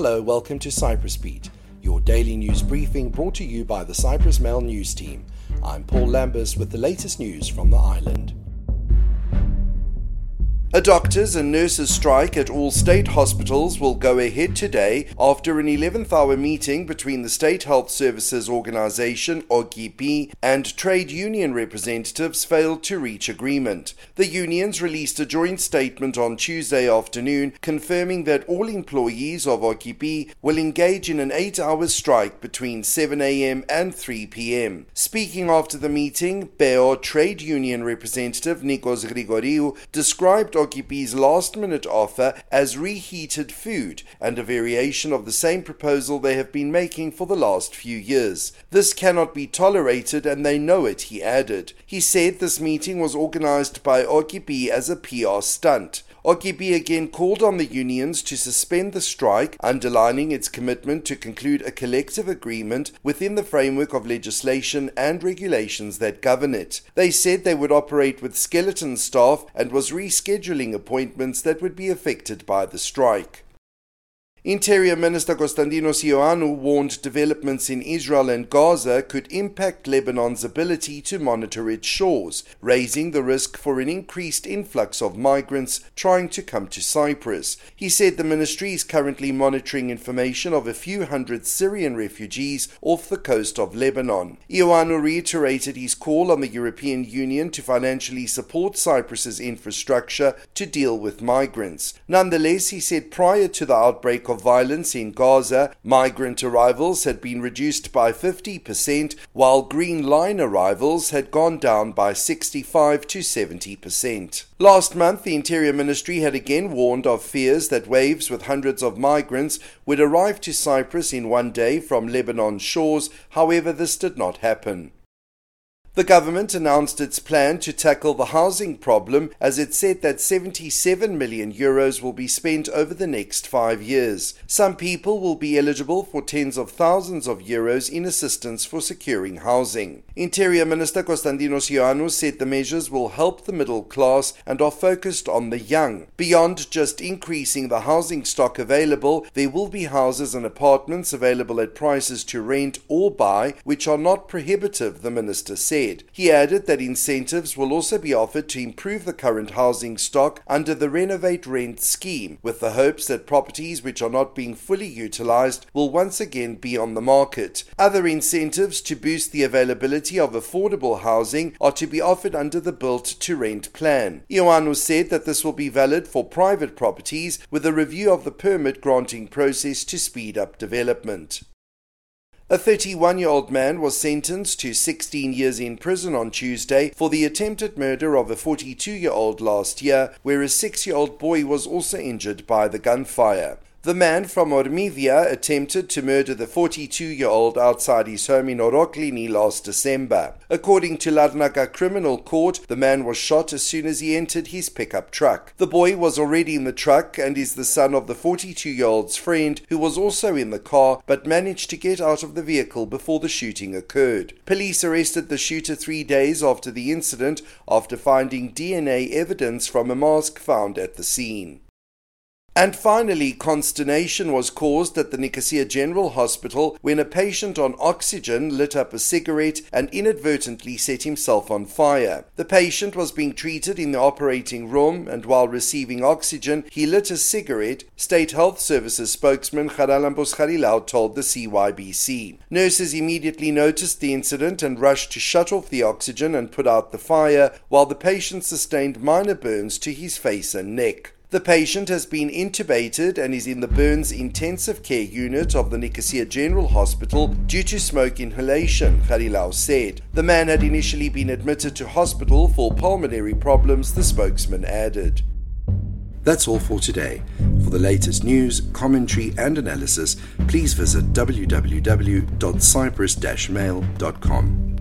Hello, welcome to Cyprus Beat, your daily news briefing brought to you by the Cyprus Mail News Team. I'm Paul Lambus with the latest news from the island. A doctors and nurses strike at all state hospitals will go ahead today after an 11th hour meeting between the State Health Services Organization, OKYPY, and trade union representatives failed to reach agreement. The unions released a joint statement on Tuesday afternoon confirming that all employees of OKYPY will engage in an eight hour strike between 7 a.m. and 3 p.m. Speaking after the meeting, BEO trade union representative Nikos Grigoriou described OKYPY's last minute offer as reheated food and a variation of the same proposal they have been making for the last few years. This cannot be tolerated and they know it, he added. He said this meeting was organized by OKYPY as a PR stunt. OKYPY again called on the unions to suspend the strike, underlining its commitment to conclude a collective agreement within the framework of legislation and regulations that govern it. They said they would operate with skeleton staff and was rescheduling appointments that would be affected by the strike. Interior Minister Constantinos Ioannou warned developments in Israel and Gaza could impact Lebanon's ability to monitor its shores, raising the risk for an increased influx of migrants trying to come to Cyprus. He said the ministry is currently monitoring information of a few hundred Syrian refugees off the coast of Lebanon. Ioannou reiterated his call on the European Union to financially support Cyprus's infrastructure to deal with migrants. Nonetheless, he said prior to the outbreak of violence in Gaza, migrant arrivals had been reduced by 50%, while Green Line arrivals had gone down by 65 to 70%. Last month, the Interior Ministry had again warned of fears that waves with hundreds of migrants would arrive to Cyprus in one day from Lebanon's shores. However, this did not happen. The government announced its plan to tackle the housing problem as it said that 77 million euros will be spent over the next five years. Some people will be eligible for tens of thousands of euros in assistance for securing housing. Interior Minister Constantinos Ioannou said the measures will help the middle class and are focused on the young. Beyond just increasing the housing stock available, there will be houses and apartments available at prices to rent or buy which are not prohibitive, the minister said He added that incentives will also be offered to improve the current housing stock under the Renovate Rent scheme, with the hopes that properties which are not being fully utilized will once again be on the market. Other incentives to boost the availability of affordable housing are to be offered under the Built to Rent plan. Ioannou said that this will be valid for private properties with a review of the permit granting process to speed up development. A 31 year old man was sentenced to 16 years in prison on Tuesday for the attempted murder of a 42 year old last year, where a 6 year old boy was also injured by the gunfire. The man from Ormidia attempted to murder the 42 year old outside his home in Oroklini last December. According to Larnaca Criminal Court, the man was shot as soon as he entered his pickup truck. The boy was already in the truck and is the son of the 42 year old's friend who was also in the car but managed to get out of the vehicle before the shooting occurred. Police arrested the shooter three days after the incident after finding DNA evidence from a mask found at the scene. And finally, consternation was caused at the Nicosia General Hospital when a patient on oxygen lit up a cigarette and inadvertently set himself on fire. The patient was being treated in the operating room and while receiving oxygen, he lit a cigarette, State Health Services spokesman Charalambos Charilaou told the CYBC. Nurses immediately noticed the incident and rushed to shut off the oxygen and put out the fire, while the patient sustained minor burns to his face and neck. The patient has been intubated and is in the burns intensive care unit of the Nicosia General Hospital due to smoke inhalation, Charilaou said. The man had initially been admitted to hospital for pulmonary problems, the spokesman added. That's all for today. For the latest news, commentary, and analysis, please visit www.cyprus-mail.com.